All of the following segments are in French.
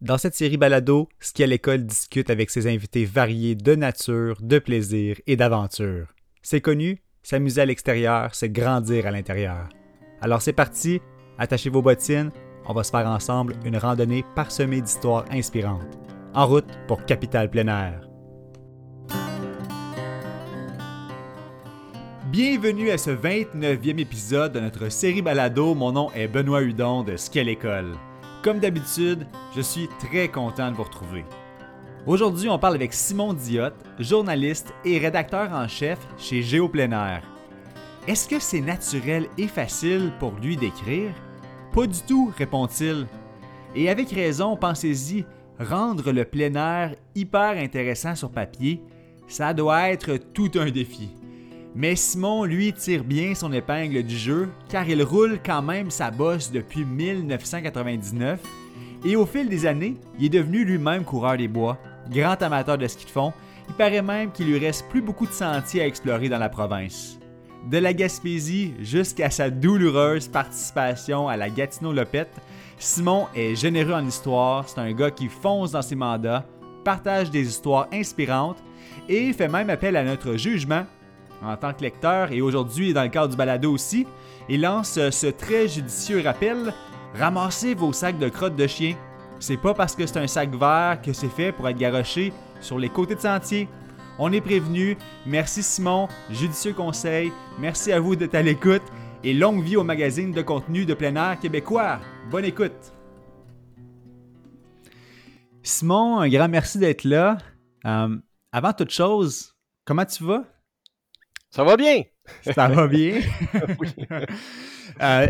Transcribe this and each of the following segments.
Dans cette série balado, l'école discute avec ses invités variés de nature, de plaisir et d'aventure. C'est connu, s'amuser à l'extérieur, c'est grandir à l'intérieur. Alors c'est parti, attachez vos bottines, on va se faire ensemble une randonnée parsemée d'histoires inspirantes. En route pour Capital Plein Air. Bienvenue à ce 29e épisode de notre série balado. Mon nom est Benoît Hudon de Ski à. Comme d'habitude, je suis très content de vous retrouver. Aujourd'hui, on parle avec Simon Diotte, journaliste et rédacteur en chef chez Géoplein Air. Est-ce que c'est naturel et facile pour lui d'écrire? Pas du tout, répond-il. Et avec raison, pensez-y, rendre le plein air hyper intéressant sur papier, ça doit être tout un défi. Mais Simon, lui, tire bien son épingle du jeu car il roule quand même sa bosse depuis 1999 et au fil des années, il est devenu lui-même coureur des bois, grand amateur de ski de fond. Il paraît même qu'il lui reste plus beaucoup de sentiers à explorer dans la province. De la Gaspésie jusqu'à sa douloureuse participation à la Gatineau-Lopette, Simon est généreux en histoire, c'est un gars qui fonce dans ses mandats, partage des histoires inspirantes et fait même appel à notre jugement en tant que lecteur et aujourd'hui dans le cadre du balado aussi, il lance ce très judicieux rappel ramassez vos sacs de crottes de chien. C'est pas parce que c'est un sac vert que c'est fait pour être garoché sur les côtés de sentier. On est prévenu. Merci Simon, judicieux conseil. Merci à vous d'être à l'écoute et longue vie au magazine de contenu de plein air québécois. Bonne écoute. Simon, un grand merci d'être là. Euh, avant toute chose, comment tu vas? Ça va bien. Ça va bien? oui. Euh,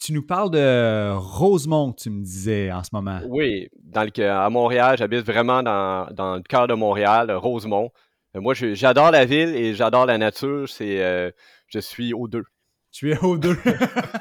tu nous parles de Rosemont, tu me disais en ce moment. Oui, dans le, à Montréal, j'habite vraiment dans, dans, le cœur de Montréal, Rosemont. Euh, moi, j'adore la ville et j'adore la nature. C'est, euh, je suis aux deux. Tu es aux deux.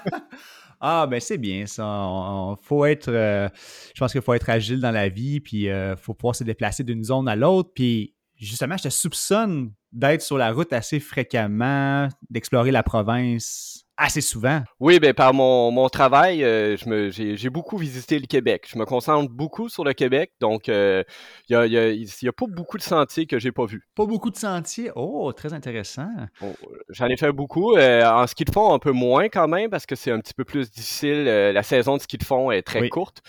ah, ben c'est bien ça. faut être, je pense qu'il faut être agile dans la vie, puis il faut pouvoir se déplacer d'une zone à l'autre. Puis justement, je te soupçonne d'être sur la route assez fréquemment, d'explorer la province assez souvent? Oui, ben par mon, mon travail, euh, j'ai beaucoup visité le Québec. Je me concentre beaucoup sur le Québec, donc euh, il n'y a, y a, pas beaucoup de sentiers que j'ai pas vus. Pas beaucoup de sentiers? Oh, très intéressant. J'en ai fait beaucoup. Euh, en ski de fond, un peu moins quand même, parce que c'est un petit peu plus difficile. la saison de ski de fond est très courte.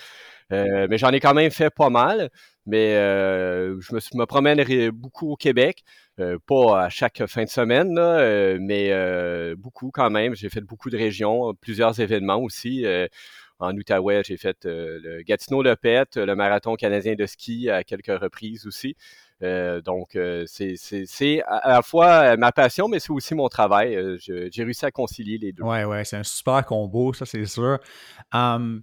Mais j'en ai quand même fait pas mal. Mais je me, me promène beaucoup au Québec. Euh, pas à chaque fin de semaine, euh, mais euh, beaucoup quand même. J'ai fait beaucoup de régions, plusieurs événements aussi. en Outaouais, j'ai fait le Gatineau-Lepette, le marathon canadien de ski à quelques reprises aussi. donc, c'est à la fois ma passion, mais c'est aussi mon travail. J'ai réussi à concilier les deux. Ouais, ouais, c'est un super combo, ça, c'est sûr. Um,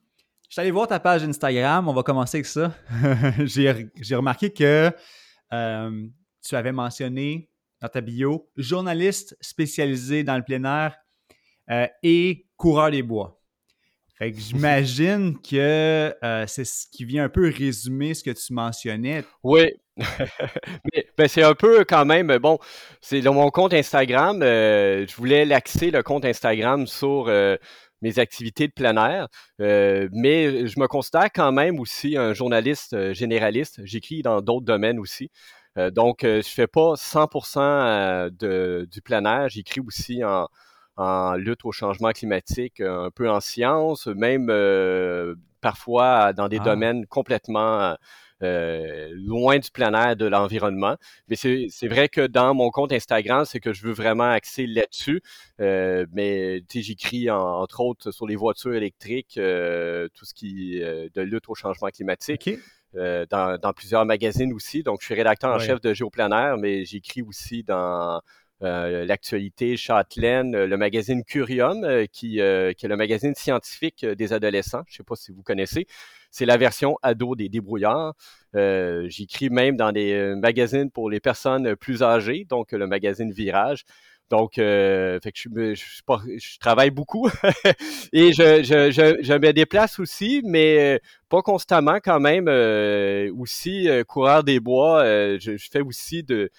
je suis allé voir ta page Instagram. On va commencer avec ça. J'ai remarqué que tu avais mentionné dans ta bio, journaliste spécialisé dans le plein air euh, et coureur des bois. Fait que j'imagine que euh, c'est ce qui vient un peu résumer ce que tu mentionnais. Oui. Mais ben, c'est un peu quand même, bon, c'est dans mon compte Instagram, euh, je voulais l'axer, le compte Instagram, sur mes activités de plein air, mais je me considère quand même aussi un journaliste généraliste. J'écris dans d'autres domaines aussi. Euh, donc, euh, je fais pas 100% euh, de, du plein air. J'écris aussi en, lutte au changement climatique, un peu en sciences, même parfois dans des ah. domaines complètement loin du plein air de l'environnement. Mais c'est vrai que dans mon compte Instagram, c'est que je veux vraiment axer là-dessus. mais j'écris entre autres sur les voitures électriques, tout ce qui est de lutte au changement climatique. Euh, dans, plusieurs magazines aussi. Donc, je suis rédacteur en chef de Géoplanaire, mais j'écris aussi dans euh, l'actualité Châtelaine, euh, le magazine Curium, qui, qui, est le magazine scientifique des adolescents. Je ne sais pas si vous connaissez. C'est la version ado des débrouillards. J'écris même dans des magazines pour les personnes plus âgées, donc le magazine Virage. Donc, euh, fait que je, je, travaille beaucoup et je, je, me déplace aussi, mais pas constamment quand même. Euh, aussi, euh, coureur des bois, je, fais aussi de,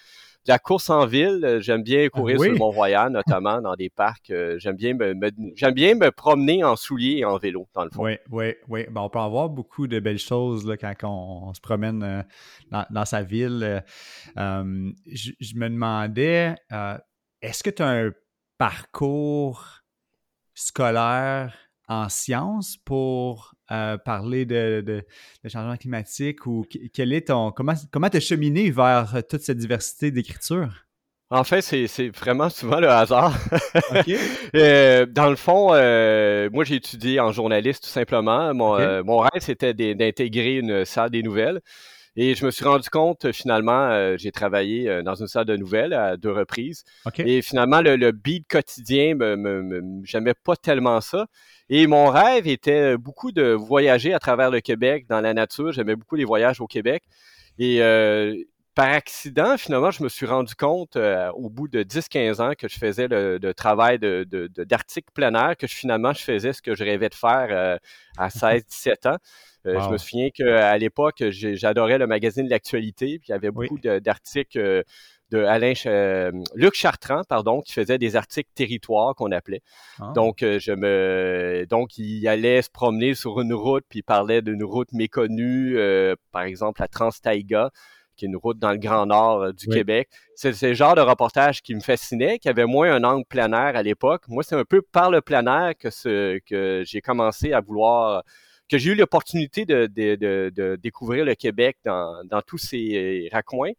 la course en ville. J'aime bien courir sur le Mont-Royal, notamment dans des parcs. j'aime bien me, j'aime bien me promener en souliers et en vélo, dans le fond. Oui, oui, oui. Ben, on peut avoir beaucoup de belles choses là, quand on, se promène dans, sa ville. je, me demandais, est-ce que tu as un parcours scolaire en sciences pour euh, parler de, de, changement climatique ou quel est ton comment comment as cheminé vers toute cette diversité d'écriture? En fait, c'est vraiment souvent le hasard. Euh, dans le fond, euh, moi j'ai étudié en journaliste tout simplement. Mon, mon rêve c'était d'intégrer une salle des nouvelles. Et je me suis rendu compte, finalement, euh, j'ai travaillé euh, dans une salle de nouvelles à deux reprises. Et finalement, le, le beat quotidien, me, me, j'aimais pas tellement ça. Et mon rêve était beaucoup de voyager à travers le Québec dans la nature. J'aimais beaucoup les voyages au Québec. Et euh, par accident, finalement, je me suis rendu compte au bout de 10-15 ans que je faisais le, travail de, d'article plein air, que finalement, je faisais ce que je rêvais de faire à 16-17 ans. Euh, je me souviens qu'à l'époque, j'adorais le magazine de l'actualité, puis il y avait beaucoup d'articles euh, de Alain euh, Luc Chartrand, pardon, qui faisait des articles territoires qu'on appelait. Ah. Donc je me donc il allait se promener sur une route puis il parlait d'une route méconnue, par exemple la Trans-Taïga qui est une route dans le Grand Nord du Québec. C'est le genre de reportage qui me fascinait, qui avait moins un angle plein air à l'époque. Moi, c'est un peu par le plein air que, ce, que j'ai commencé à vouloir que j'ai eu l'opportunité de, découvrir le Québec dans, tous ses raccoins.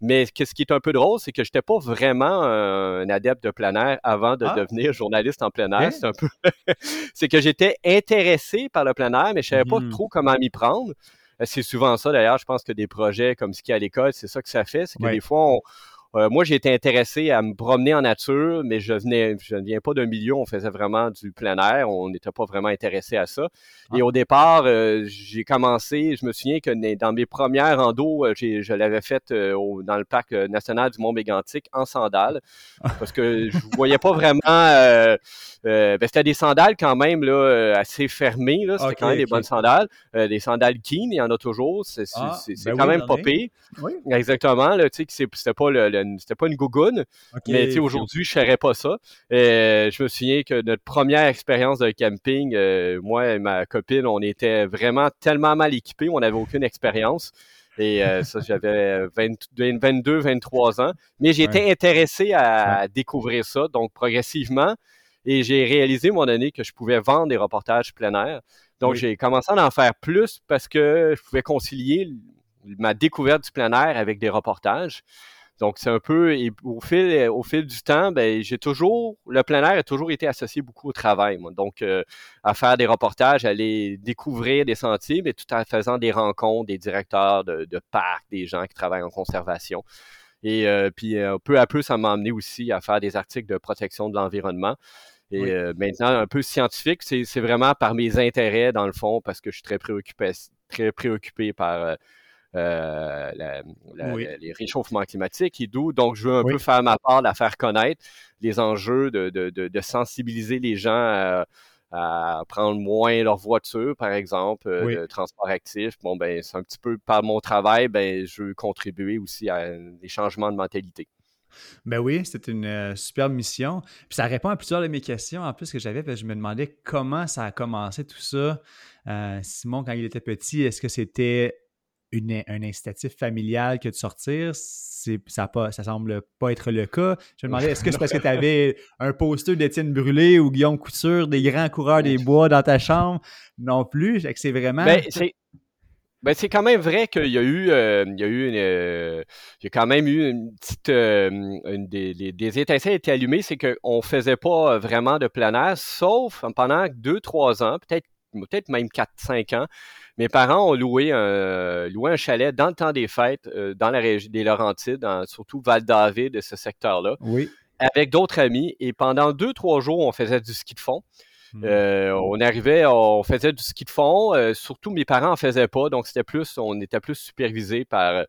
Mais ce qui est un peu drôle, c'est que je n'étais pas vraiment un adepte de plein air avant de ah! devenir journaliste en plein air. C'est un peu, c'est que j'étais intéressé par le plein air, mais je savais pas mmh trop comment m'y prendre. C'est souvent ça d'ailleurs. Je pense que des projets comme ski à l'école, c'est ça que ça fait. C'est que des fois, on, euh, moi, j'ai été intéressé à me promener en nature, mais je venais, je ne viens pas d'un milieu où on faisait vraiment du plein air. On n'était pas vraiment intéressé à ça. Et ah. au départ, euh, j'ai commencé, je me souviens que dans mes premières randos, euh, je l'avais faite dans le parc national du Mont-Mégantic en sandales, parce que je voyais pas vraiment. Ben, c'était des sandales quand même là, assez fermées. C'était quand même des bonnes sandales. des sandales Keen, il y en a toujours. C'est ah, ben quand même popé. Oui. Exactement. Là, tu sais, c'était pas le c'était pas une gougoune. mais aujourd'hui, je ferais pas ça. Euh, je me souviens que notre première expérience de camping, euh, moi et ma copine, on était vraiment tellement mal équipés, on n'avait aucune expérience. Et euh, ça, j'avais 22, 23 ans. Mais j'étais intéressé à, découvrir ça, donc progressivement. Et j'ai réalisé, mon année, que je pouvais vendre des reportages plein air. Donc, j'ai commencé à en faire plus parce que je pouvais concilier ma découverte du plein air avec des reportages. Donc, c'est un peu, au fil, au fil du temps, ben, j'ai toujours, le plein air a toujours été associé beaucoup au travail. Moi. Donc, euh, à faire des reportages, aller découvrir des sentiers, mais tout en faisant des rencontres, des directeurs de, de parcs, des gens qui travaillent en conservation. Et euh, puis, euh, peu à peu, ça m'a amené aussi à faire des articles de protection de l'environnement. Et maintenant, un peu scientifique, c'est vraiment par mes intérêts, dans le fond, parce que je suis très préoccupé, très préoccupé par euh, les réchauffements climatiques et d'où donc je veux un peu faire ma part, la faire connaître, les enjeux de, de, de, sensibiliser les gens à, prendre moins leur voiture, par exemple, euh, de transport actif. Bon, ben, c'est un petit peu par mon travail, ben, je veux contribuer aussi à des changements de mentalité. Ben oui, c'est une euh, super mission. Puis ça répond à plusieurs de mes questions en plus que j'avais, parce que je me demandais comment ça a commencé tout ça. Simon, quand il était petit, est-ce que c'était une, un incitatif familial que de sortir, ça, pas, ça semble pas être le cas. Je me demandais, est-ce que c'est parce que tu avais un poster d'Étienne Brûlé ou Guillaume Couture, des grands coureurs des bois dans ta chambre? Non plus. C'est vraiment. Ben, c'est... Ben, c'est quand même vrai qu'il y a eu, euh, il y a eu une, euh, il y a quand même eu une petite, euh, une des, des, étincelles étaient allumées, c'est qu'on faisait pas vraiment de plein air, sauf pendant deux, trois ans, peut-être, peut-être même quatre, cinq ans, mes parents ont loué un, loué un chalet dans le temps des fêtes, euh, dans la région des Laurentides, surtout Val-David de ce secteur-là. Oui. Avec d'autres amis. Et pendant deux, trois jours, on faisait du ski de fond. Hmm. Euh, on arrivait, on faisait du ski de fond. Euh, surtout, mes parents en faisaient pas, donc c'était plus, on était plus supervisé par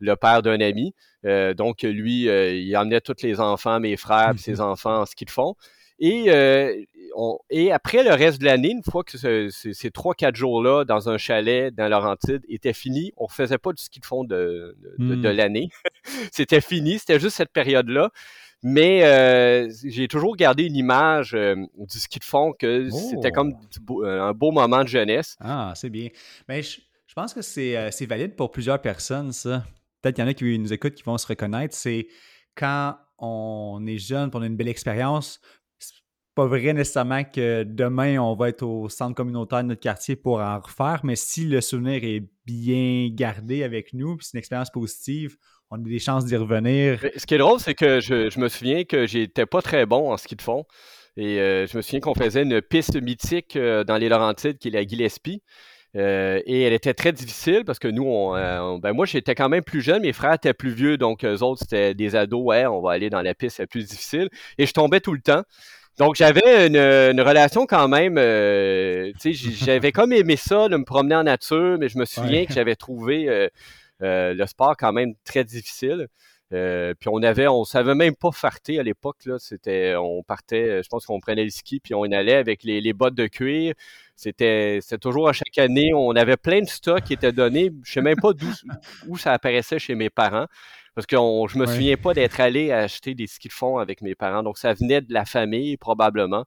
le père d'un ami. donc, lui, il emmenait tous les enfants, mes frères, ses enfants en ski de fond. Et, et après le reste de l'année, une fois que ces trois, quatre jours-là dans un chalet dans Laurentide étaient finis, on ne faisait pas du ski de fond de, de, de hmm. l'année. c'était fini, c'était juste cette période-là. Mais euh, j'ai toujours gardé une image euh, du ski de fond que c'était comme oh! euh, un beau moment de jeunesse. Ah, c'est bien. Mais je, pense que c'est valide pour plusieurs personnes, ça. Peut-être qu'il y en a qui nous écoutent qui vont se reconnaître. C'est quand on est jeune, on a une belle expérience, pas vrai nécessairement que demain on va être au centre communautaire de notre quartier pour en refaire, mais si le souvenir est bien gardé avec nous, puis c'est une expérience positive, on a des chances d'y revenir. Ce qui est drôle, c'est que je, me souviens que j'étais pas très bon en ski de fond. Et euh, je me souviens qu'on faisait une piste mythique euh, dans les Laurentides qui est la Gillespie. Euh, et elle était très difficile parce que nous, on, ben moi, j'étais quand même plus jeune, mes frères étaient plus vieux, donc eux autres, c'était des ados, ouais, on va aller dans la piste la plus difficile. Et je tombais tout le temps. Donc, j'avais une, relation quand même, tu sais, j'avais comme aimé ça, de me promener en nature, mais je me souviens que j'avais trouvé euh, le sport quand même très difficile. Euh, puis on avait, on savait même pas farter à l'époque. Là, c'était, on partait, je pense qu'on prenait le ski puis on allait avec les, les bottes de cuir. C'était, c'était toujours à chaque année. On avait plein de stocks qui étaient donnés. Je sais même pas d'où où ça apparaissait chez mes parents. Parce que je me souviens pas d'être allé acheter des skis de fond avec mes parents. Donc ça venait de la famille probablement,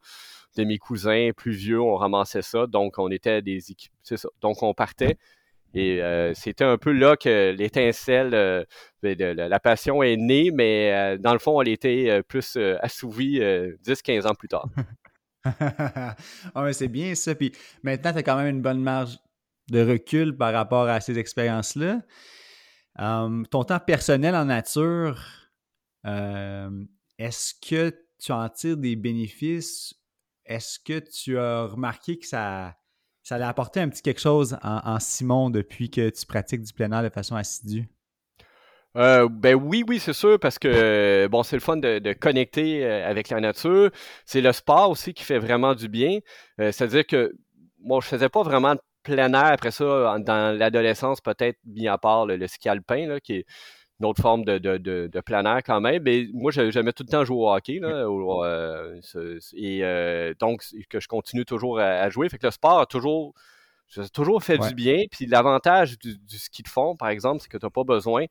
de mes cousins plus vieux. On ramassait ça. Donc on était des équipes. C'est ça. Donc on partait. Et euh, c'était un peu là que l'étincelle, euh, de, la passion est née, mais euh, dans le fond, elle était plus assouvie 10-15 ans plus tard. ah, c'est bien ça. Puis maintenant, tu as quand même une bonne marge de recul par rapport à ces expériences-là. Ton temps personnel en nature, est-ce que tu en tires des bénéfices? Est-ce que tu as remarqué que ça ça a apporté un petit quelque chose en, Simon depuis que tu pratiques du plein air de façon assidue? Euh, ben oui, oui, c'est sûr, parce que bon, c'est le fun de, connecter euh, avec la nature. C'est le sport aussi qui fait vraiment du bien. Euh, c'est-à-dire que moi, je faisais pas vraiment de plein air après ça dans l'adolescence, peut-être mis à part le, ski alpin, là, qui est une autre forme de, de, de, plein air quand même. Mais moi, j'aimais tout le temps jouer au hockey. Là, euh, et euh, donc, que je continue toujours à, jouer. Fait que le sport a toujours, toujours fait du bien. Puis l'avantage du, ski de fond, par exemple, c'est que tu n'as pas besoin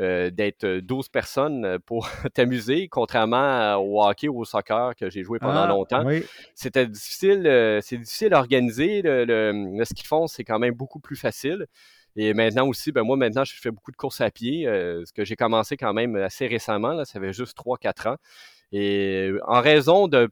euh, d'être 12 personnes pour t'amuser, contrairement au hockey ou au soccer que j'ai joué pendant ah, longtemps. C'était difficile, c'est difficile à organiser. Le, le ski de fond, c'est quand même beaucoup plus facile. Et maintenant aussi, ben moi, maintenant, je fais beaucoup de courses à pied, euh, ce que j'ai commencé quand même assez récemment, là, ça fait juste 3-4 ans. Et en raison de,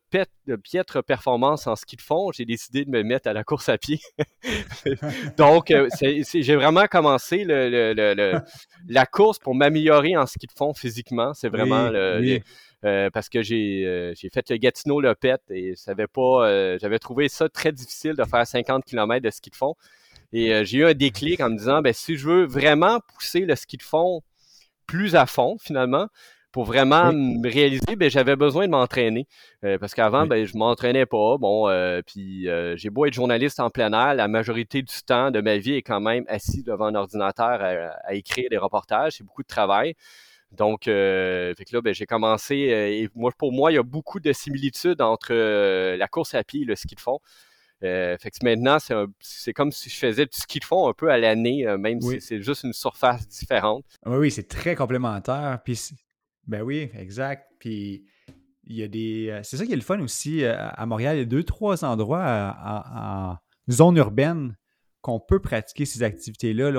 de piètre performance en ski de fond, j'ai décidé de me mettre à la course à pied. Donc, euh, j'ai vraiment commencé le, la course pour m'améliorer en ski de fond physiquement. C'est vraiment le, euh, parce que j'ai fait le Gatineau le pet et pas j'avais trouvé ça très difficile de faire 50 km de ski de fond. Et euh, j'ai eu un déclic en me disant, ben, si je veux vraiment pousser le ski de fond plus à fond, finalement, pour vraiment me réaliser, ben, j'avais besoin de m'entraîner. Euh, parce qu'avant, ben, je m'entraînais pas. Bon, euh, puis j'ai beau être journaliste en plein air, la majorité du temps de ma vie est quand même assis devant un ordinateur à, écrire des reportages. C'est beaucoup de travail. Donc, fait que là, ben, j'ai commencé. et moi, pour moi, il y a beaucoup de similitudes entre la course à pied et le ski de fond. Euh, fait que maintenant, c'est comme si je faisais du ski de fond un peu à l'année, euh, même si c'est juste une surface différente. Oui, oui, c'est très complémentaire. Puis, ben oui, exact. Puis, il y a des. Euh, c'est ça qui est le fun aussi à Montréal. Il y a deux, trois endroits en, zone urbaine qu'on peut pratiquer ces activités-là.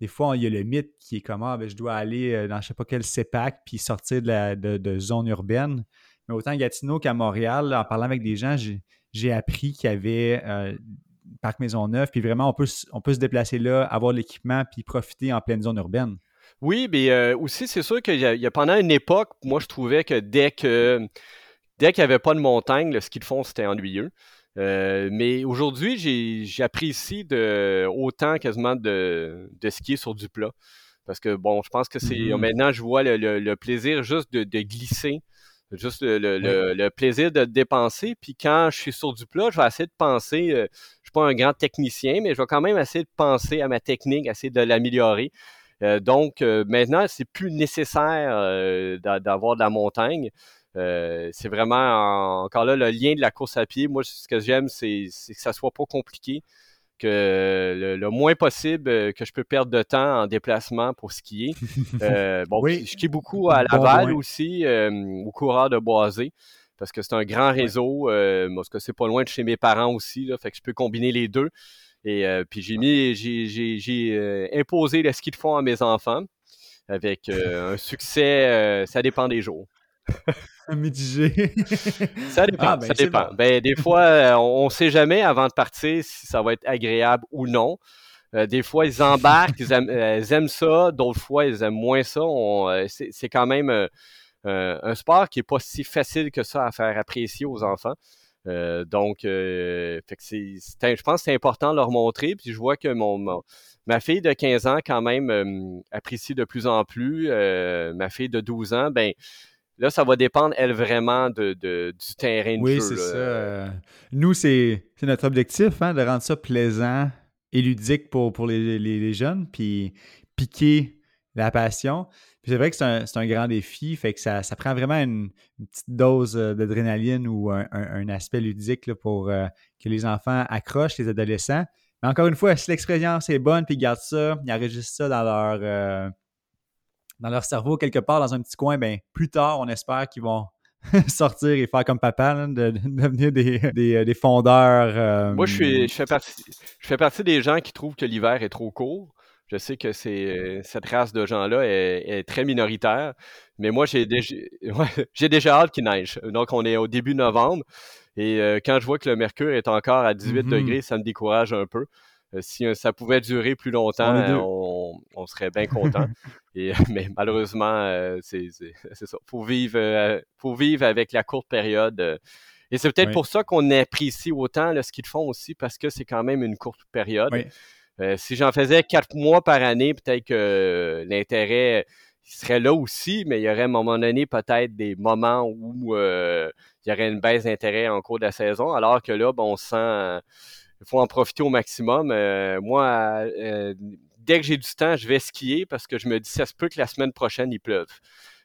des fois, il y a le mythe qui est comment ah, ben, je dois aller dans je ne sais pas quel CEPAC puis sortir de, la, de, zone urbaine. Mais autant à Gatineau qu'à Montréal, en parlant avec des gens, j'ai j'ai appris qu'il y avait euh, Parc Maisonneuve, puis vraiment, on peut, on peut se déplacer là, avoir l'équipement, puis profiter en pleine zone urbaine. Oui, mais euh, aussi, c'est sûr qu'il y, a pendant une époque, moi, je trouvais que dès que dès qu'il n'y avait pas de montagne, le ski de fond, c'était ennuyeux. Euh, mais aujourd'hui, j'apprécie de, autant quasiment de, de, skier sur du plat. Parce que, bon, je pense que c'est. Mm-hmm. Maintenant, je vois le, plaisir juste de, de glisser Juste le, plaisir de dépenser. Puis quand je suis sur du plat, je vais essayer de penser. Euh, je ne suis pas un grand technicien, mais je vais quand même essayer de penser à ma technique, essayer de l'améliorer. Euh, donc euh, maintenant, c'est plus nécessaire d'avoir de la montagne. c'est vraiment encore là le lien de la course à pied. Moi, ce que j'aime, c'est que ça soit pas compliqué que le, moins possible euh, que je peux perdre de temps en déplacement pour skier. Euh, bon, je skie beaucoup à Laval aussi, euh, au coureur de Boisé, parce que c'est un grand réseau. parce que c'est pas loin de chez mes parents aussi, là, fait que je peux combiner les deux. Et puis j'ai mis, j'ai imposé le ski de fond à mes enfants avec un succès, ça dépend des jours. Mitigé. ça dépend. Ah, ben, ça dépend. Ben, des fois, euh, on ne sait jamais avant de partir si ça va être agréable ou non. Euh, des fois, ils embarquent, ils, aiment, ça. D'autres fois, ils aiment moins ça. Euh, c'est quand même un sport qui n'est pas si facile que ça à faire apprécier aux enfants. Donc, fait que je pense que c'est important de leur montrer. Puis je vois que mon, ma fille de 15 ans, quand même, apprécie de plus en plus. ma fille de 12 ans, ben Là, ça va dépendre, elle, vraiment de, du terrain de jeu. Oui, c'est ça. Nous, c'est notre objectif, hein, de rendre ça plaisant et ludique pour, pour les, jeunes, puis piquer la passion. C'est vrai que c'est un, grand défi, fait que ça, prend vraiment une, petite dose euh, d'adrénaline ou un, aspect ludique pour euh, que les enfants accrochent, les adolescents. Mais encore une fois, si l'expérience est bonne, puis ils gardent ça, ils enregistrent ça dans leur, euh, dans leur cerveau quelque part dans un petit coin, ben plus tard, on espère qu'ils vont sortir et faire comme papa, de, devenir des, des, fondeurs. Euh, Moi, je, suis, je, fais partie, je fais partie des gens qui trouvent que l'hiver est trop court. Je sais que c'est, cette race de gens-là est, très minoritaire, mais moi, j'ai déjà, j'ai déjà hâte qu'il neige. Donc, on est au début novembre, et quand je vois que le mercure est encore à 18 mm-hmm. degrés, ça me décourage un peu. Euh, si euh, ça pouvait durer plus longtemps, on, serait bien content. mais malheureusement, c'est ça. Faut vivre, faut vivre avec la courte période. et c'est peut-être pour ça qu'on apprécie autant le ski de fond aussi, parce que c'est quand même une courte période. Si j'en faisais quatre mois par année, peut-être que l'intérêt serait là aussi, mais il y aurait à un moment donné peut-être des moments où il y aurait une baisse d'intérêt en cours de la saison, alors que là, on sent il faut en profiter au maximum. Euh, moi, euh, dès que j'ai du temps, je vais skier parce que je me dis, ça se peut que la semaine prochaine, il pleuve.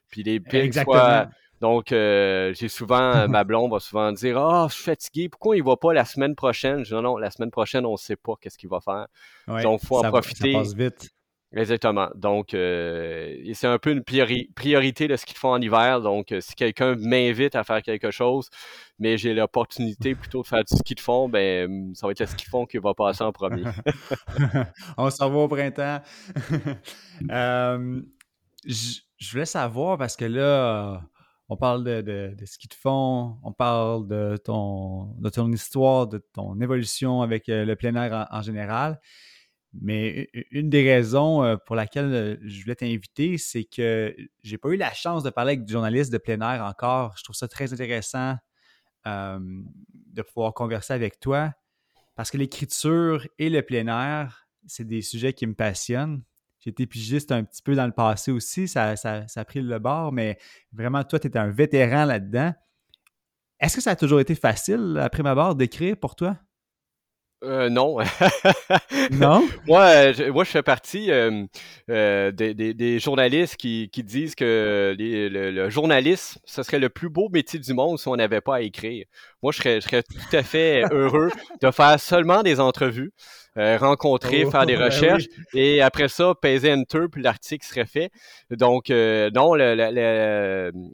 Puis les piles soient... Donc, euh, j'ai souvent, ma blonde va souvent dire Ah, oh, je suis fatigué, pourquoi il va pas la semaine prochaine? Je dis non, non, la semaine prochaine, on ne sait pas qu'est-ce qu'il va faire. Donc, il faut en profiter. Ça passe vite. Exactement. Donc, euh, c'est un peu une priorité de ce qu'ils font en hiver. Donc, euh, si quelqu'un m'invite à faire quelque chose, mais j'ai l'opportunité plutôt de faire du ski de fond, ben, ça va être le ski de fond qui va passer en premier. On s'en va au printemps. Euh, je voulais savoir parce que là, on parle de, ski de fond, on parle de ton, histoire, de ton évolution avec le plein air en général. Mais une des raisons euh, pour laquelle euh, je voulais t'inviter, c'est que j'ai pas eu la chance de parler avec des journalistes de plein air encore. Je trouve ça très intéressant de pouvoir converser avec toi parce que l'écriture et le plein air, c'est des sujets qui me passionnent. Été pigiste un petit peu dans le passé aussi, ça, ça a pris le bord, mais vraiment, toi, tu étais un vétéran là-dedans. Est-ce que ça a toujours été facile, après ma barre, d'écrire pour toi? Euh, non. non? moi, je, moi, je fais partie euh, euh, des, des, journalistes qui, qui disent que le, le, journalisme, ce serait le plus beau métier du monde si on n'avait pas à écrire. Moi, je serais, je serais tout à fait heureux de faire seulement des entrevues, rencontrer, faire des oh, ben recherches, et après ça, peser Enter, puis l'article serait fait. Donc, non,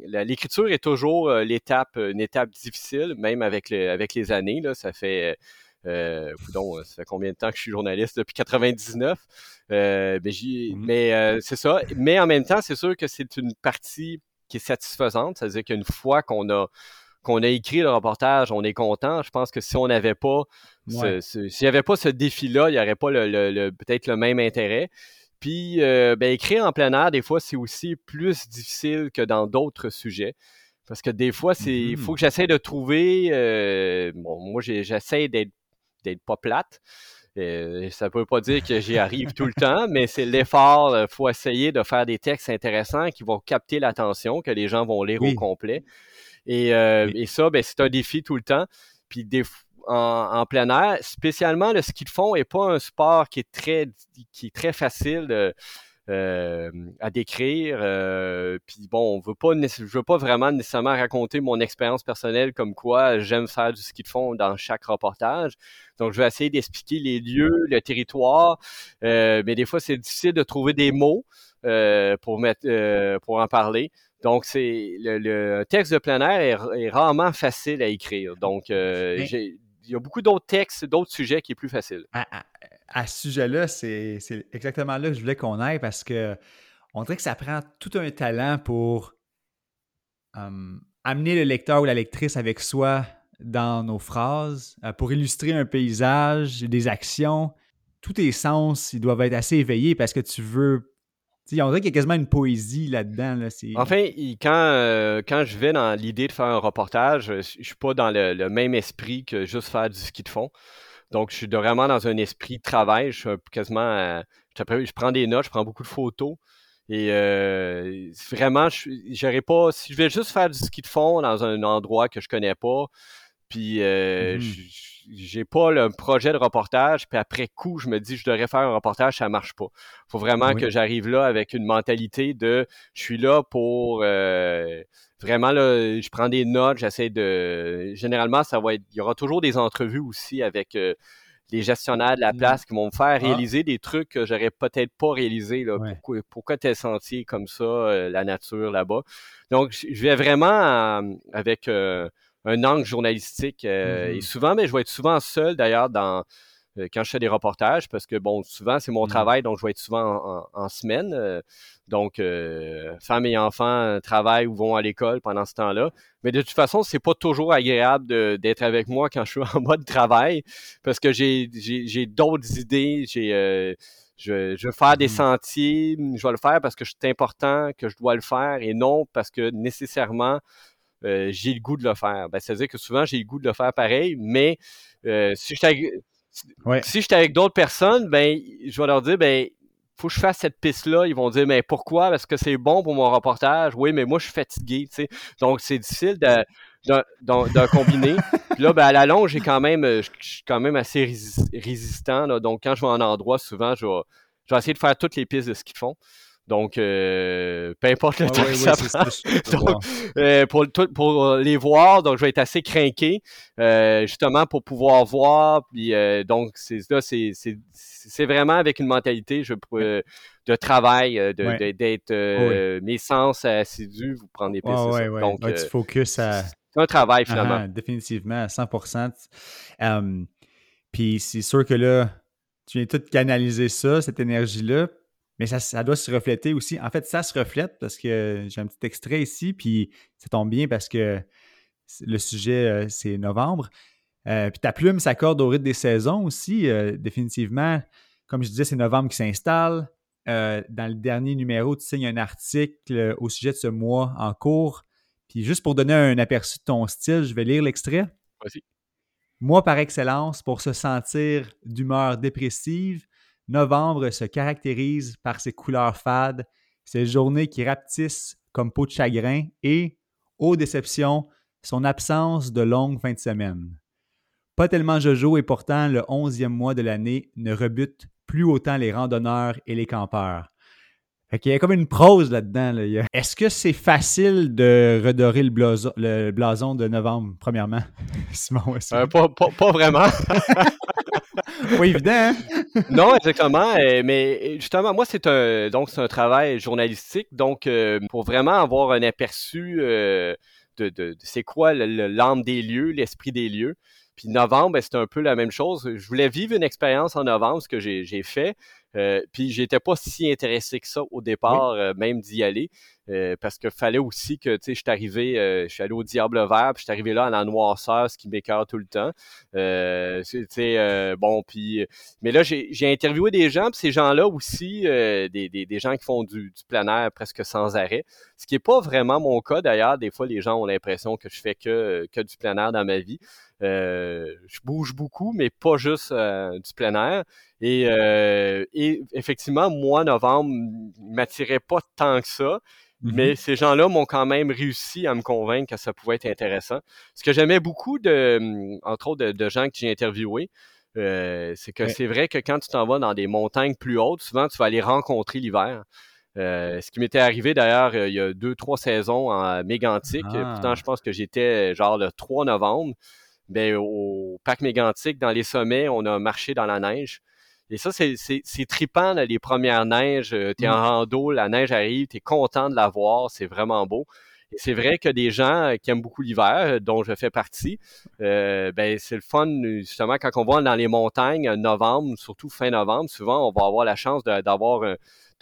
l'écriture est toujours l'étape, une étape difficile, même avec, le, avec les années. Là, ça fait euh, euh, ça fait combien de temps que je suis journaliste? Depuis 99. Euh, ben, mmh Mais euh, c'est ça. Mais en même temps, c'est sûr que c'est une partie qui est satisfaisante. C'est-à-dire qu'une fois qu'on a qu'on a écrit le reportage, on est content. Je pense que si on n'avait pas, s'il n'y avait pas ce défi-là, il n'y aurait pas le, peut-être le même intérêt. Puis, ben, écrire en plein air, des fois, c'est aussi plus difficile que dans d'autres sujets. Parce que des fois, c'est, il faut mmh. que j'essaie de trouver. bon, moi, j'essaie d'être d'être pas plate. Euh, ça ne peut pas dire que j'y arrive tout le temps, mais c'est l'effort. Il faut essayer de faire des textes intéressants qui vont capter l'attention, que les gens vont lire au complet. Et, euh, ça, ben, c'est un défi tout le temps. Puis en, plein air, spécialement le ski de fond n'est pas un sport qui est très, qui est très facile. À décrire. puis bon, on veut pas, je veux pas vraiment nécessairement raconter mon expérience personnelle comme quoi j'aime faire du ski de fond dans chaque reportage. Donc, je vais essayer d'expliquer les lieux, le territoire, mais des fois, c'est difficile de trouver des mots pour mettre, pour en parler. Donc, c'est le, texte de plein air est, rarement facile à écrire. Donc, il y a beaucoup d'autres textes, d'autres sujets qui est plus facile à ce sujet-là, c'est exactement là que je voulais qu'on aille parce que on dirait que ça prend tout un talent pour amener le lecteur ou la lectrice avec soi dans nos phrases, euh, pour illustrer un paysage, des actions. Tous tes sens, ils doivent être assez éveillés parce que tu veux. on dirait qu'il y a quasiment une poésie là-dedans. Là. Enfin, quand, euh, quand je vais dans l'idée de faire un reportage, je ne suis pas dans le, le, même esprit que juste faire du ski de fond. Donc, je suis vraiment dans un esprit de travail. Je suis quasiment. je, prends des notes, je prends beaucoup de photos. Et euh, vraiment, je pas. Si je vais juste faire du ski de fond dans un endroit que je connais pas, puis euh, mmh j'ai pas le projet de reportage, puis après coup, je me dis je devrais faire un reportage, ça marche pas. Faut vraiment que j'arrive là avec une mentalité de je suis là pour euh, vraiment là, je prends des notes, j'essaie de. Généralement, ça va être. Il y aura toujours des entrevues aussi avec euh, les gestionnaires de la mmh. place qui vont me faire ah. réaliser des trucs que j'aurais peut-être pas réalisé. Là. Pourquoi, pourquoi tel sentier comme ça, euh, la nature là-bas? Donc, je vais vraiment avec euh, un angle journalistique. Et mmh souvent, mais je vais être souvent seul d'ailleurs dans euh, quand je fais des reportages, parce que bon, souvent c'est mon mmh. travail, donc je vais être souvent en, semaine. Euh, donc, euh, femmes et enfants travaillent ou vont à l'école pendant ce temps-là. Mais de toute façon, c'est pas toujours agréable d'être avec moi quand je suis en mode travail, parce que j'ai d'autres idées, j'ai je, je, veux faire des mmh. sentiers, je vais le faire parce que c'est important que je dois le faire et non parce que nécessairement j'ai le goût de le faire. Ben, C'est-à-dire que souvent j'ai le goût de le faire pareil, mais si je si j'étais avec d'autres personnes, ben, je vais leur dire, ben, faut que je fasse cette piste-là. Ils vont dire, mais pourquoi? Parce que c'est bon pour mon reportage. Oui, mais moi, je suis fatigué. Donc, c'est difficile de, de, combiner. Puis là, ben, à la longue, j'ai quand même, je suis quand même assez résistant. Là. Donc, quand je vais en endroit, souvent, je vais, je vais essayer de faire toutes les pistes de ce qu'ils font. Donc, euh, peu importe le temps que ça prend. Euh, pour, pour euh, les voir, donc je vais être assez craqué, justement pour pouvoir voir. Puis, donc, c'est là, c'est vraiment avec une mentalité je, de travail, d'être mes sens assidus, vous prenez des pistes. donc, tu focus à... C'est un travail, finalement. Ah, définitivement, à 100%. puis c'est sûr que là, tu viens tout canaliser ça, cette énergie-là, mais ça, doit se refléter aussi. En fait, ça se reflète parce que j'ai un petit extrait ici, puis ça tombe bien parce que le sujet, euh, c'est novembre. Euh, puis ta plume s'accorde au rythme des saisons aussi, euh, définitivement. Comme je disais, c'est novembre qui s'installe. dans le dernier numéro, tu signes un article au sujet de ce mois en cours. Puis juste pour donner un aperçu de ton style, je vais lire l'extrait. Moi, par excellence, pour se sentir d'humeur dépressive, Novembre se caractérise par ses couleurs fades, ses journées qui rapetissent comme peau de chagrin et, ô déception, son absence de longues fins de semaine. Pas tellement Jojo et pourtant le onzième mois de l'année ne rebute plus autant les randonneurs et les campeurs. Fait qu'il y a comme une prose là-dedans. Est-ce que c'est facile de redorer le blason, le blason de novembre, premièrement? Simon, euh, pas, pas, vraiment. pas évident, hein? non, exactement. Euh, mais justement, moi, c'est un donc c'est un travail journalistique. Donc, euh, pour vraiment avoir un aperçu de, de, c'est quoi l'âme des lieux, l'esprit des lieux. Puis novembre, ben, c'est un peu la même chose. Je voulais vivre une expérience en novembre, ce que j'ai fait. Euh, puis j'étais pas si intéressé que ça au départ, euh, même d'y aller. Euh, parce qu'il fallait aussi que, tu sais, je suis arrivé, euh, je suis allé au Diable Vert, puis je suis arrivé là à la noirceur, ce qui m'écœure tout le temps. Euh, tu bon, puis... Mais là, j'ai interviewé des gens, puis ces gens-là aussi, des, des, des, gens qui font du, du presque sans arrêt, ce qui n'est pas vraiment mon cas, d'ailleurs. Des fois, les gens ont l'impression que je fais que, que du plein air dans ma vie. Je bouge beaucoup, mais pas juste du plein air. Et, et effectivement, moi, novembre, m'attirait pas tant que ça. Mais mm-hmm. ces gens-là m'ont quand même réussi à me convaincre que ça pouvait être intéressant. Ce que j'aimais beaucoup, de, entre autres, de, gens que j'ai interviewés, c'est que c'est vrai que quand tu t'en vas dans des montagnes plus hautes, souvent tu vas aller rencontrer l'hiver. ce qui m'était arrivé d'ailleurs il y a deux, trois saisons en mégantique. Pourtant, ah. je pense que j'étais genre le 3 novembre. Ben, au parc mégantique, dans les sommets, on a marché dans la neige. Et ça, c'est trippant, les premières neiges. Tu es en mmh. rando, la neige arrive, tu es content de la voir, c'est vraiment beau. Et c'est vrai que des gens qui aiment beaucoup l'hiver, dont je fais partie, euh, ben, c'est le fun, justement, quand on va dans les montagnes, novembre, surtout fin novembre, souvent, on va avoir la chance d'avoir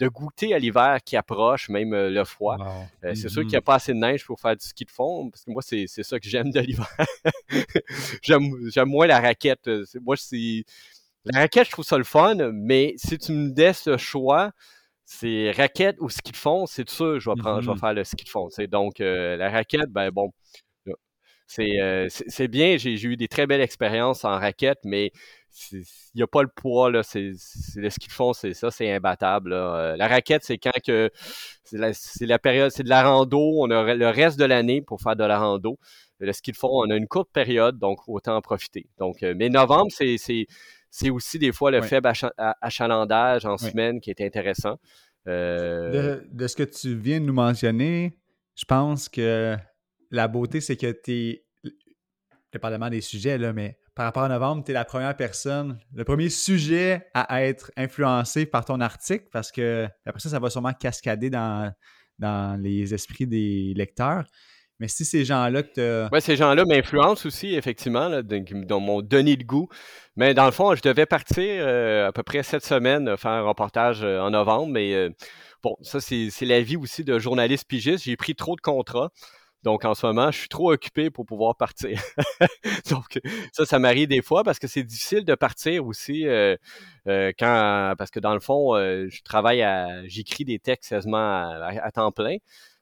de goûter à l'hiver qui approche, même euh, le froid. Euh, c'est sûr qu'il n'y a mm-hmm. pas assez de neige pour faire du ski de fond, parce que moi, c'est ça que j'aime de l'hiver. j'aime moins la raquette. Euh, moi, c'est. La raquette, je trouve ça le fun, mais si tu me laisses le choix, c'est raquette ou ski de fond, c'est sûr je vais prendre, je vais mm-hmm. faire le ski de fond. Donc, la raquette, ben bon, c'est bien. J'ai eu des très belles expériences en raquette, mais il n'y a pas le poids, là, c'est, ce qu'ils font, c'est ça, c'est imbattable. Euh, la raquette, c'est quand que c'est la, période, c'est de la rando, on a le reste de l'année pour faire de la rando. Le ski de fond, on a une courte période, donc autant en profiter. Donc, euh, mais novembre, c'est, c'est, aussi des fois le faible achalandage en semaine qui est intéressant. Euh, de, ce que tu viens de nous mentionner, je pense que la beauté, c'est que tu es, dépendamment des sujets, là, mais par rapport à novembre, tu es la première personne, le premier sujet à être influencé par ton article parce que après ça, ça va sûrement cascader dans, dans les esprits des lecteurs. Mais si ces gens-là que tu ces gens-là m'influencent aussi, effectivement, là, dans mon donné de goût. Mais dans le fond, je devais partir euh, à peu près cette semaine euh, faire un reportage euh, en novembre. Mais bon, ça, c'est la vie aussi de journaliste pigiste. J'ai pris trop de contrats. Donc, en ce moment, je suis trop occupé pour pouvoir partir. Donc, ça, ça m'arrive des fois parce que c'est difficile de partir aussi euh, euh, quand, parce que dans le fond, euh, je travaille à, j'écris des textes quasiment à, temps plein.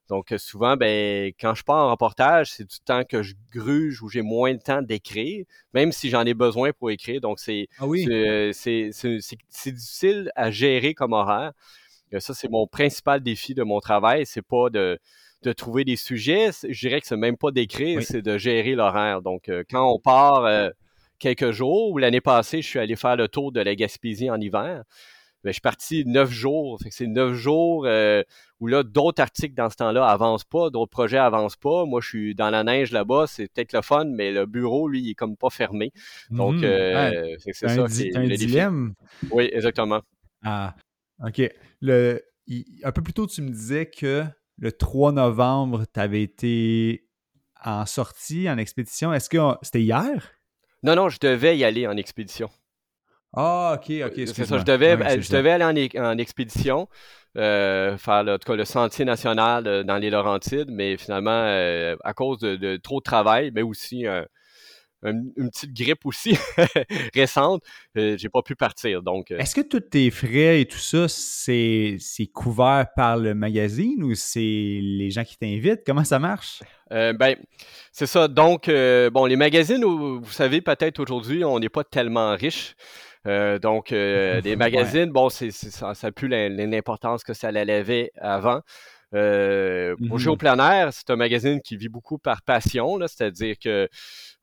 Donc, souvent, ben, quand je pars en reportage, c'est du temps que je gruge ou j'ai moins de temps d'écrire, même si j'en ai besoin pour écrire. Donc, c'est, ah c'est, c'est difficile à gérer comme horaire. Ça, c'est mon principal défi de mon travail. C'est pas de, de trouver des sujets. Je dirais que c'est même pas d'écrire, c'est de gérer l'horaire. Donc, euh, quand on part euh, quelques jours, ou l'année passée, je suis allé faire le tour de la Gaspésie en hiver. Ben, je suis parti neuf jours. c'est neuf jours euh, où là, d'autres articles dans ce temps-là avancent pas, d'autres projets avancent pas. Moi, je suis dans la neige là-bas, c'est peut-être le fun, mais le bureau, lui, il est comme pas fermé. Donc, mmh. c'est ça. C'est un dilemme. Oui, exactement. Ah, OK. Le, un peu plus tôt, tu me disais que le 3 novembre, tu avais été en sortie, en expédition. Est-ce que c'était hier? Non, non, je devais y aller en expédition. Ah, ok, ok. C'est ça, je devais, je devais aller en, expédition, euh, faire le, le sentier national euh, dans les Laurentides, mais finalement, euh, à cause de, trop de travail, mais aussi une, petite grippe aussi récente, euh, j'ai pas pu partir. Donc, euh. Est-ce que tous tes frais et tout ça, c'est, couvert par le magazine ou c'est les gens qui t'invitent? Comment ça marche? Euh, ben, c'est ça. Donc, bon, les magazines, vous savez, peut-être aujourd'hui, on n'est pas tellement riche. donc, des magazines, bon, c'est, ça n'a plus l'importance que ça avait avant. Euh, au plein air, c'est un magazine qui vit beaucoup par passion, c'est-à-dire que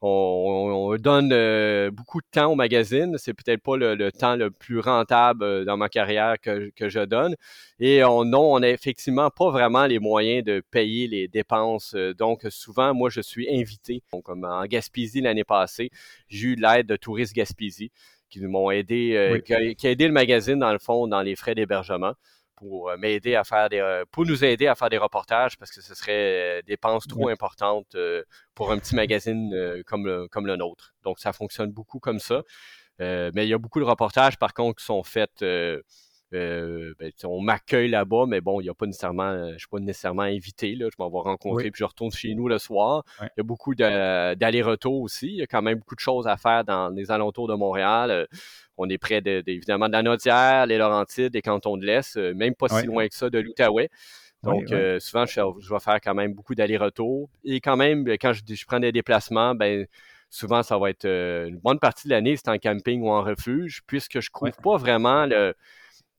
on, donne euh, beaucoup de temps au magazine. C'est peut-être pas le, temps le plus rentable euh, dans ma carrière que, je donne. Et on n'a effectivement pas vraiment les moyens de payer les dépenses. Euh, donc, souvent, moi, je suis invité. Donc, comme en Gaspésie l'année passée, j'ai eu l'aide de Touristes Gaspésie qui m'ont aidé, qui, a, qui a aidé le magazine, dans le fond, dans les frais d'hébergement pour euh, m'aider à faire des, euh, pour nous aider à faire des reportages parce que ce serait euh, des dépenses trop importantes pour un petit magazine comme, le, comme le nôtre. Donc, ça fonctionne beaucoup comme ça. mais il y a beaucoup de reportages, par contre, qui sont faits euh, ben, on m'accueille là-bas, mais bon, il y a pas nécessairement, je ne suis pas nécessairement invité. Là, je m'en vais rencontrer, puis je retourne chez nous le soir. Il y a beaucoup d'allers-retours aussi. Il y a quand même beaucoup de choses à faire dans les alentours de Montréal. Euh, on est près de, évidemment de la Naudière, les Laurentides, des cantons de l'Est, euh, même pas si loin que ça de l'Outaouais. Donc, souvent, je, vais faire quand même beaucoup d'allers-retours. Et quand même, quand je, je prends des déplacements, ben souvent, ça va être une bonne partie de l'année, c'est en camping ou en refuge, puisque je ne couvre pas vraiment le,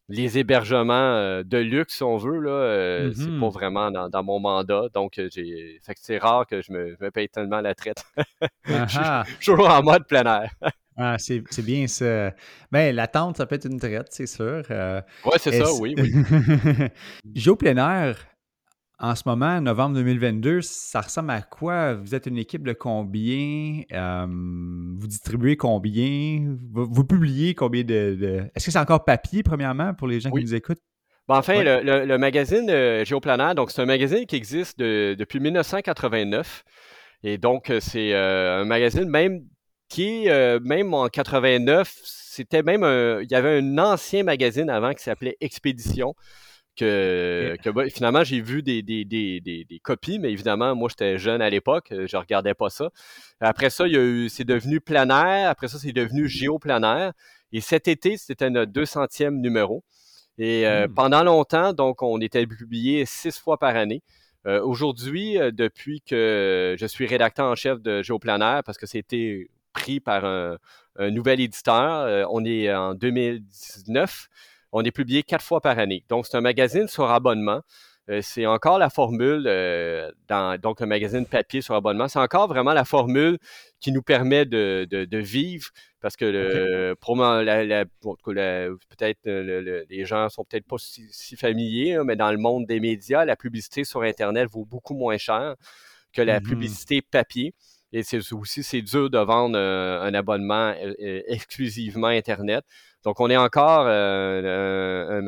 les hébergements euh, de luxe, si on veut, là, euh, c'est pas mm-hmm. vraiment dans, mon mandat. Donc, euh, j'ai. Fait que c'est rare que je me, paye tellement la traite. je, suis toujours en mode plein air. Ah, c'est bien ça. Ben, l'attente, ça peut être une traite, c'est sûr. Euh, oui, c'est ça, oui, oui. Géo plein air, en ce moment, novembre 2022, ça ressemble à quoi? Vous êtes une équipe de combien? Euh, vous distribuez combien? Vous, publiez combien de... Est-ce que c'est encore papier, premièrement, pour les gens qui nous écoutent? Ben, enfin, le, magazine euh, Géoplanaire, donc c'est un magazine qui existe depuis 1989. Et donc, c'est un magazine même qui, euh, même en 89, c'était même un, il y avait un ancien magazine avant qui s'appelait Expédition. Que, finalement, j'ai vu des, des, des, des, copies, mais évidemment, moi, j'étais jeune à l'époque, euh, je regardais pas ça. Après ça, c'est devenu planaire. Après ça, c'est devenu géoplanaire. Et cet été, c'était notre 200e numéro. Et euh, hmm. pendant longtemps, donc, on était publié six fois par année. Aujourd'hui, depuis que je suis rédacteur en chef de Géoplanaire, parce que c'était pris par un, nouvel éditeur. Euh, on est en 2019. On est publié quatre fois par année. Donc, c'est un magazine sur abonnement. Euh, c'est encore la formule, euh, dans, donc un magazine papier sur abonnement, c'est encore vraiment la formule qui nous permet de, vivre parce que le, peut-être les gens sont peut-être pas si, familiers, hein, mais dans le monde des médias, la publicité sur Internet vaut beaucoup moins cher que la mm-hmm. publicité papier. Et c'est aussi, c'est dur de vendre euh, un abonnement euh, euh, exclusivement Internet. Donc, on est encore un,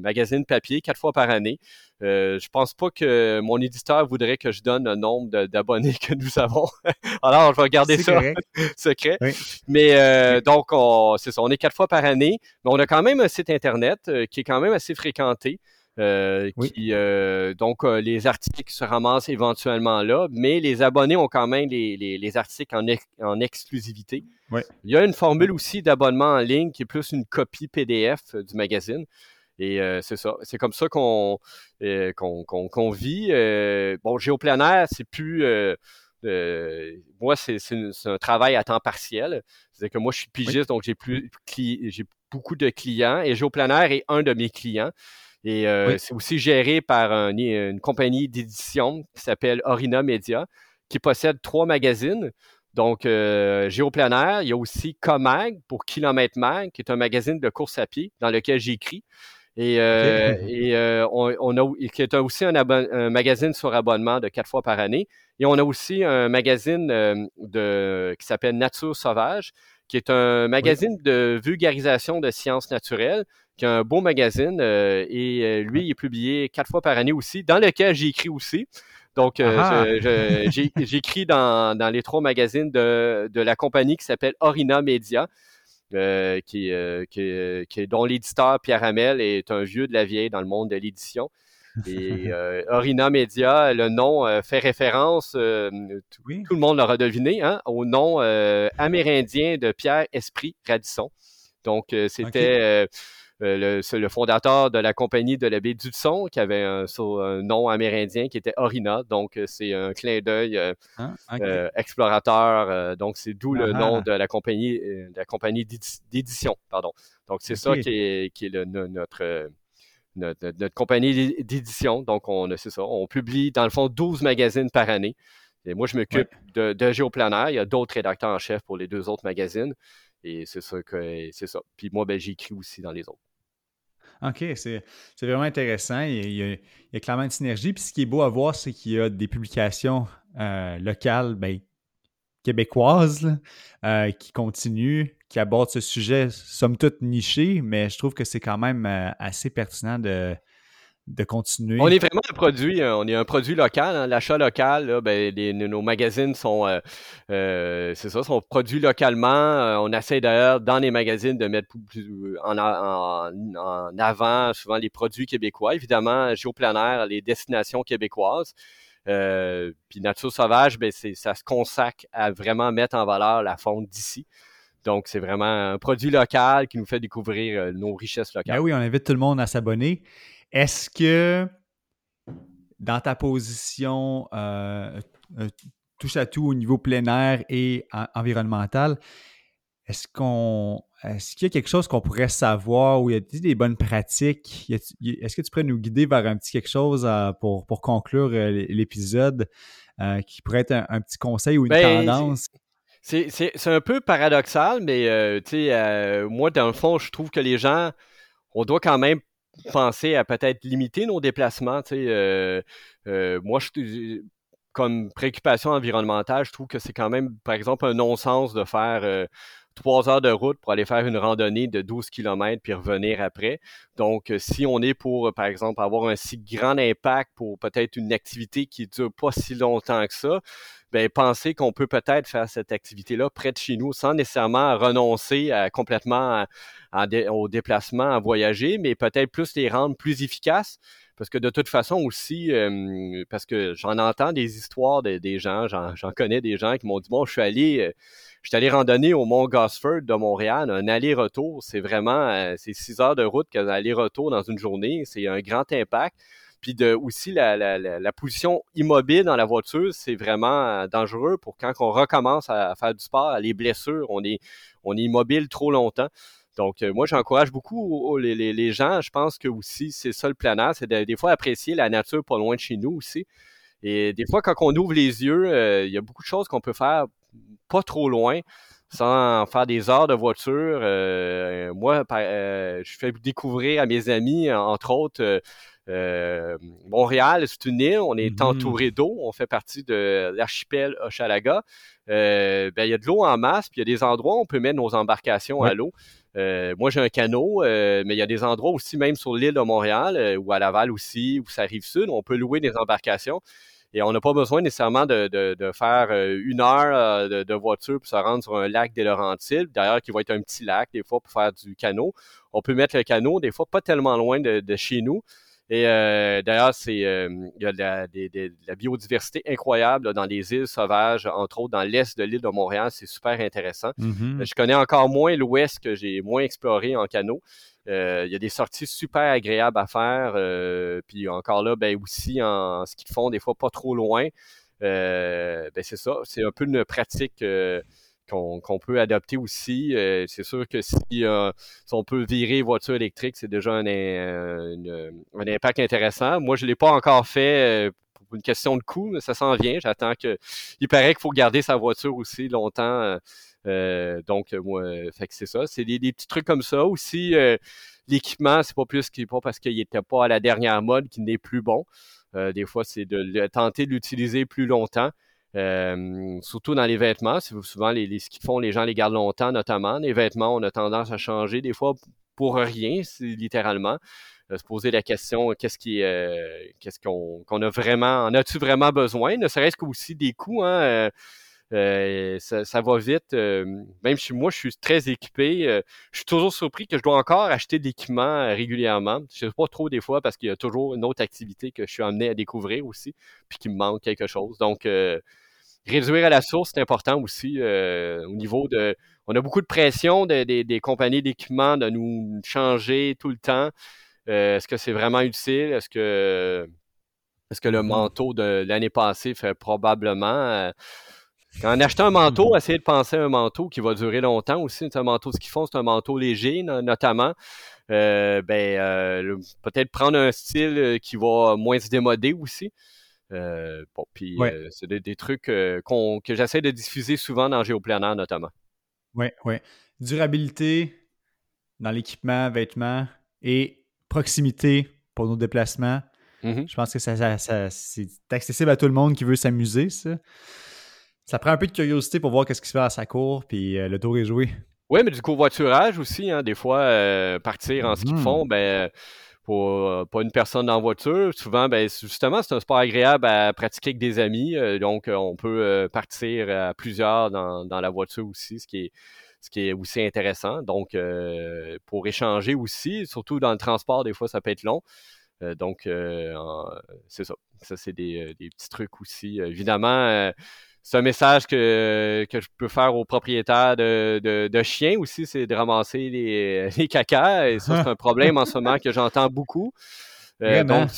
magazine papier quatre fois par année. Euh, je pense pas que mon éditeur voudrait que je donne le nombre d'abonnés que nous avons. Alors, je vais garder ça secret. Mais donc, c'est ça. On est quatre fois par année, mais on a quand même un site internet qui est quand même assez fréquenté. Euh, qui, euh, donc, euh, les articles se ramassent éventuellement là, mais les abonnés ont quand même les, les, articles en, en exclusivité. Il y a une formule aussi d'abonnement en ligne qui est plus une copie PDF du magazine. Et c'est ça. C'est comme ça qu'on qu'on vit. bon, géoplanaire, c'est plus. moi, c'est un travail à temps partiel. C'est-à-dire que moi, je suis pigiste, donc j'ai plus j'ai beaucoup de clients et géoplanaire est un de mes clients. Et euh, c'est aussi géré par une compagnie d'édition qui s'appelle Orina Media, qui possède trois magazines. Donc, euh, Géoplanaire, il y a aussi Comag pour Kilomètre Mag, qui est un magazine de course à pied dans lequel j'écris. Et, euh, et on, a, qui est aussi un, magazine sur abonnement de quatre fois par année. Et on a aussi un magazine de, qui s'appelle Nature Sauvage, qui est un magazine de vulgarisation de sciences naturelles qui est un beau magazine. Euh, et euh, lui, il est publié quatre fois par année aussi, dans lequel j'écris aussi. Donc, euh, ah j'écris dans, dans, les trois magazines de, de la compagnie qui s'appelle Orina Media. qui, qui, qui, dont l'éditeur Pierre Hamel est un vieux de la vieille dans le monde de l'édition. Et Orina Media, le nom fait référence, tout, le monde l'aura deviné, hein, au nom amérindien de Pierre Esprit Radisson. Donc, c'était le, le, fondateur de la compagnie de la baie d'Hudson, qui avait un, nom amérindien qui était Orina. Donc, euh, c'est un clin d'œil euh, ah, explorateur. donc, c'est d'où le nom ah. de la compagnie, de la compagnie d'édition. Pardon. Donc, c'est ça qui est, qui est le, notre, notre, compagnie d'édition. Donc, on, c'est ça. On publie, dans le fond, 12 magazines par année. Et moi, je m'occupe de, de Géoplanaire. Il y a d'autres rédacteurs en chef pour les deux autres magazines. Et c'est ça que c'est ça. Puis moi, ben, j'écris aussi dans les autres. OK, c'est vraiment intéressant. Il y, a, clairement une synergie. Puis ce qui est beau à voir, c'est qu'il y a des publications euh, locales, ben, québécoises, euh, qui continuent, qui abordent ce sujet, somme toute niché, mais je trouve que c'est quand même euh, assez pertinent de, de continuer. On est vraiment un produit, euh, on est un produit local. Hein. L'achat local, ben, nos magazines sont, euh, euh, c'est ça, sont produits localement. on essaie d'ailleurs dans les magazines de mettre en, avant souvent les produits québécois. Évidemment, géoplanaire, les destinations québécoises. puis Nature Sauvage, ben, ça se consacre à vraiment mettre en valeur la faune d'ici. Donc, c'est vraiment un produit local qui nous fait découvrir nos richesses locales. Ben oui, on invite tout le monde à s'abonner. Est-ce que dans ta position euh, euh, touche à tout au niveau plein air et environnemental, est-ce qu'on est-ce qu'il y a quelque chose qu'on pourrait savoir ou il y a des bonnes pratiques? Est-ce que tu pourrais nous guider vers un petit quelque chose euh, pour, conclure l'épisode qui pourrait être un, petit conseil ou une ben, tendance? C'est un peu paradoxal, mais euh, euh, moi, dans le fond, je trouve que les gens, on doit quand même penser à peut-être limiter nos déplacements. Euh, moi, je, comme préoccupation environnementale, je trouve que c'est quand même, par exemple, un non-sens de faire trois heures de route pour aller faire une randonnée de 12 km puis revenir après. Donc, si on est pour, par exemple, avoir un si grand impact pour peut-être une activité qui dure pas si longtemps que ça, ben, penser qu'on peut peut-être faire cette activité-là près de chez nous sans nécessairement renoncer complètement au déplacement, à voyager, mais peut-être plus les rendre plus efficaces. Parce que de toute façon aussi, parce que j'en entends des histoires des gens, j'en connais des gens qui m'ont dit, bon, je suis allé, euh, allé randonner au Mont Gosford de Montréal, un aller-retour, c'est vraiment, euh, c'est six heures de route qu'un aller-retour dans une journée, c'est un grand impact. Puis aussi, la, position immobile dans la voiture, c'est vraiment euh, dangereux pour quand on recommence à, faire du sport, les blessures, on est, on est immobile trop longtemps. Donc, euh, moi, j'encourage beaucoup les, les, les, gens. Je pense que aussi, c'est ça le planeur, c'est des fois apprécier la nature pas loin de chez nous aussi. Et des fois, quand on ouvre les yeux, euh, il y a beaucoup de choses qu'on peut faire pas trop loin sans faire des heures de voiture. moi, je fais découvrir à mes amis, entre autres, euh, Montréal, c'est une île, on est mm-hmm. entouré d'eau, on fait partie de l'archipel Hochalaga. Euh, ben, il y a de l'eau en masse, puis il y a des endroits où on peut mettre nos embarcations à l'eau. Euh, moi, j'ai un canot, mais il y a des endroits aussi, même sur l'île de Montréal, ou à Laval aussi, où ça arrive sud, on peut louer des embarcations. Et on n'a pas besoin nécessairement de, faire une heure de, voiture pour se rendre sur un lac des Laurentides, d'ailleurs qui va être un petit lac des fois pour faire du canot. On peut mettre le canot des fois pas tellement loin de chez nous. Et euh, d'ailleurs, c'est euh, il y a de la, la biodiversité incroyable dans les îles sauvages, entre autres dans l'est de l'île de Montréal. C'est super intéressant. Mm-hmm. Je connais encore moins l'ouest que j'ai moins exploré en canot. Euh, il y a des sorties super agréables à faire. puis encore là, ben aussi en, ce qu'ils font des fois pas trop loin. ben c'est ça. C'est un peu une pratique qu'on peut adopter aussi. Euh, c'est sûr que euh, si, on peut virer voiture électrique, c'est déjà un, euh, impact intéressant. Moi, je ne l'ai pas encore fait pour une question de coût, mais ça s'en vient. J'attends que. Il paraît qu'il faut garder sa voiture aussi longtemps. donc, moi, c'est ça. C'est des, petits trucs comme ça. Aussi, l'équipement, c'est pas plus qu'il pas parce qu'il n'était pas à la dernière mode qu'il n'est plus bon. des fois, c'est de tenter de l'utiliser plus longtemps. Euh, surtout dans les vêtements, souvent les, ce qu'ils font, les gens les gardent longtemps, notamment. Les vêtements, on a tendance à changer des fois pour rien, littéralement. Euh, se poser la question qu'est-ce qui euh, qu'est-ce qu'on a vraiment en as-tu vraiment besoin? Ne serait-ce qu'aussi des coûts hein, ça, va vite. Même si moi je suis très équipé je suis toujours surpris que je dois encore acheter de l'équipement régulièrement. Je sais pas trop des fois parce qu'il y a toujours une autre activité que je suis amené à découvrir aussi puis qui me manque quelque chose. Donc réduire à la source, c'est important aussi euh, au niveau de. On a beaucoup de pression des compagnies d'équipement de nous changer tout le temps. Euh, est-ce que c'est vraiment utile? Est-ce que est-ce que le mm-hmm. manteau de l'année passée fait probablement. Euh, en achetant un manteau, mm-hmm. essayez de penser à un manteau qui va durer longtemps aussi. C'est un manteau, ce qu'ils font, c'est un manteau léger, notamment. ben, peut-être prendre un style qui va moins se démoder aussi. Euh, bon, puis euh, c'est des, trucs euh, que j'essaie de diffuser souvent dans Géoplanaire notamment. Oui, oui. Durabilité dans l'équipement, vêtements et proximité pour nos déplacements. Mm-hmm. Je pense que ça, c'est accessible à tout le monde qui veut s'amuser, ça. Ça prend un peu de curiosité pour voir qu'est-ce qui se fait à sa cour, puis le tour est joué. Oui, mais du covoiturage aussi, hein, des fois, partir en ski de fond, ben pour euh, une personne en voiture. Souvent, ben, justement, c'est un sport agréable à pratiquer avec des amis. Euh, donc, euh, on peut partir à plusieurs dans, dans, la voiture aussi, ce qui est, ce qui est aussi intéressant. Donc, pour échanger aussi, surtout dans le transport, des fois, ça peut être long. donc, c'est ça. Ça, c'est des, des, petits trucs aussi. évidemment, c'est un message que, que je peux faire aux propriétaires de, de, chiens aussi, c'est de ramasser les, les cacas. Et ça, c'est un problème en ce moment que j'entends beaucoup. Euh, donc,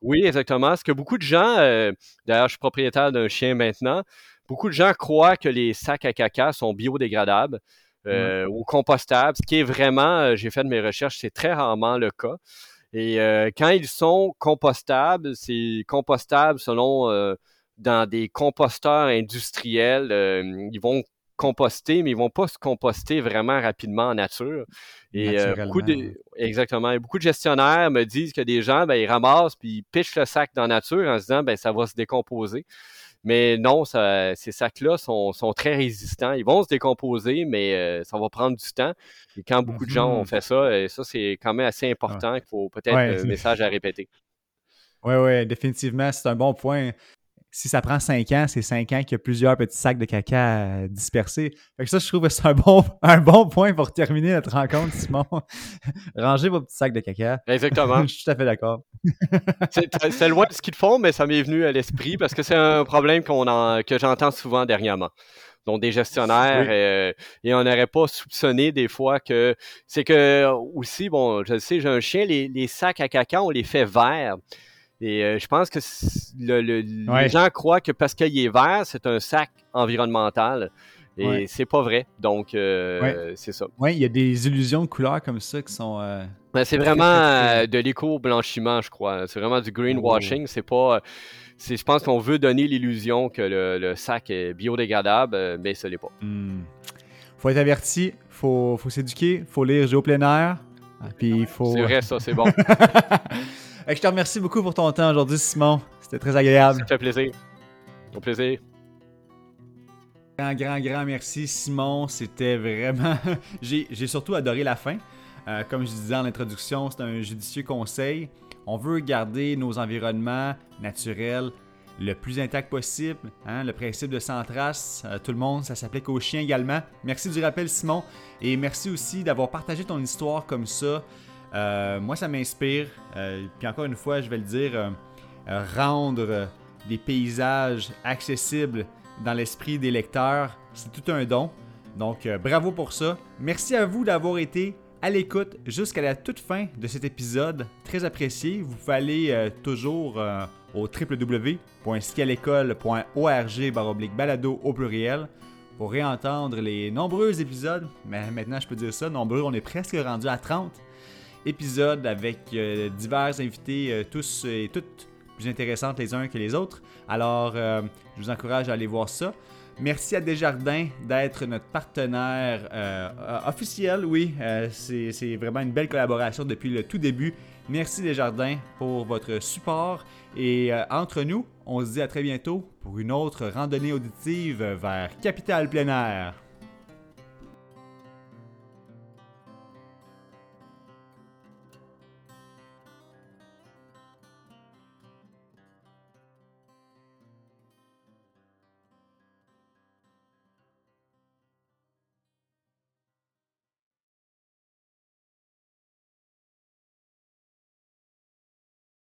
oui. exactement. Ce que beaucoup de gens, euh, d'ailleurs, je suis propriétaire d'un chien maintenant, beaucoup de gens croient que les sacs à caca sont biodégradables euh, ou compostables, ce qui est vraiment, j'ai fait de mes recherches, c'est très rarement le cas. Et quand ils sont compostables, c'est compostable selon dans des composteurs industriels. Euh, ils vont composter, mais ils vont pas se composter vraiment rapidement en nature. Et euh, beaucoup de, exactement. Et beaucoup de gestionnaires me disent que des gens, ben, ils ramassent puis ils pitchent le sac dans la nature en se disant ben ça va se décomposer. Mais non, ces sacs-là sont, très résistants. Ils vont se décomposer, mais euh, ça va prendre du temps. Et quand beaucoup de gens ont mm-hmm. fait ça, et ça, c'est quand même assez important qu'il faut peut-être un message à répéter. Oui, oui, définitivement, c'est un bon point si ça prend 5 ans, c'est 5 ans qu'il y a plusieurs petits sacs de caca dispersés. Fait que ça, je trouve que c'est un bon, un bon point pour terminer notre rencontre, Simon. Rangez vos petits sacs de caca. Exactement. je suis tout à fait d'accord. c'est loin de ce qu'ils font, mais ça m'est venu à l'esprit parce que c'est un problème qu'on que j'entends souvent dernièrement donc des gestionnaires euh, et on n'aurait pas soupçonné des fois que c'est que aussi bon je sais j'ai un chien les, les, sacs à caca on les fait verts et euh, je pense que les gens croient que parce qu'il est vert, c'est un sac environnemental. Et c'est pas vrai. Donc, euh, c'est ça. Oui, il y a des illusions de couleurs comme ça qui sont. Euh, ben, c'est vraiment de l'éco-blanchiment, je crois. C'est vraiment du greenwashing. Oh. C'est pas. Je pense qu'on veut donner l'illusion que le, sac est biodégradable, mais ce n'est pas. Il hmm. faut être averti, faut, faut s'éduquer, faut lire Géo plein air. Puis faut. C'est vrai, ça, c'est bon. je te remercie beaucoup pour ton temps aujourd'hui, Simon. C'était très agréable. Ça fait plaisir. Au plaisir. Grand, grand, grand merci, Simon. C'était vraiment. J'ai surtout adoré la fin. Euh, comme je disais en introduction, c'est un judicieux conseil. On veut garder nos environnements naturels le plus intact possible. Hein, le principe de sans trace, euh, tout le monde, ça s'applique aux chiens également. Merci du rappel, Simon. Et merci aussi d'avoir partagé ton histoire comme ça. Euh, moi, ça m'inspire. Euh, puis encore une fois, je vais le dire, euh, rendre des paysages accessibles dans l'esprit des lecteurs, c'est tout un don. Donc, bravo pour ça. Merci à vous d'avoir été à l'écoute jusqu'à la toute fin de cet épisode. Très apprécié. Vous pouvez toujours au www.scalécole.org balado au pluriel pour réentendre les nombreux épisodes. Mais maintenant, je peux dire ça, nombreux, on est presque rendu à 30 épisode avec euh, divers invités, euh, tous et toutes plus intéressantes les uns que les autres. Alors, euh, je vous encourage à aller voir ça. Merci à Desjardins d'être notre partenaire officiel. Oui, c'est vraiment une belle collaboration depuis le tout début. Merci Desjardins pour votre support. Et entre nous, on se dit à très bientôt pour une autre randonnée auditive vers Capital Plein Air.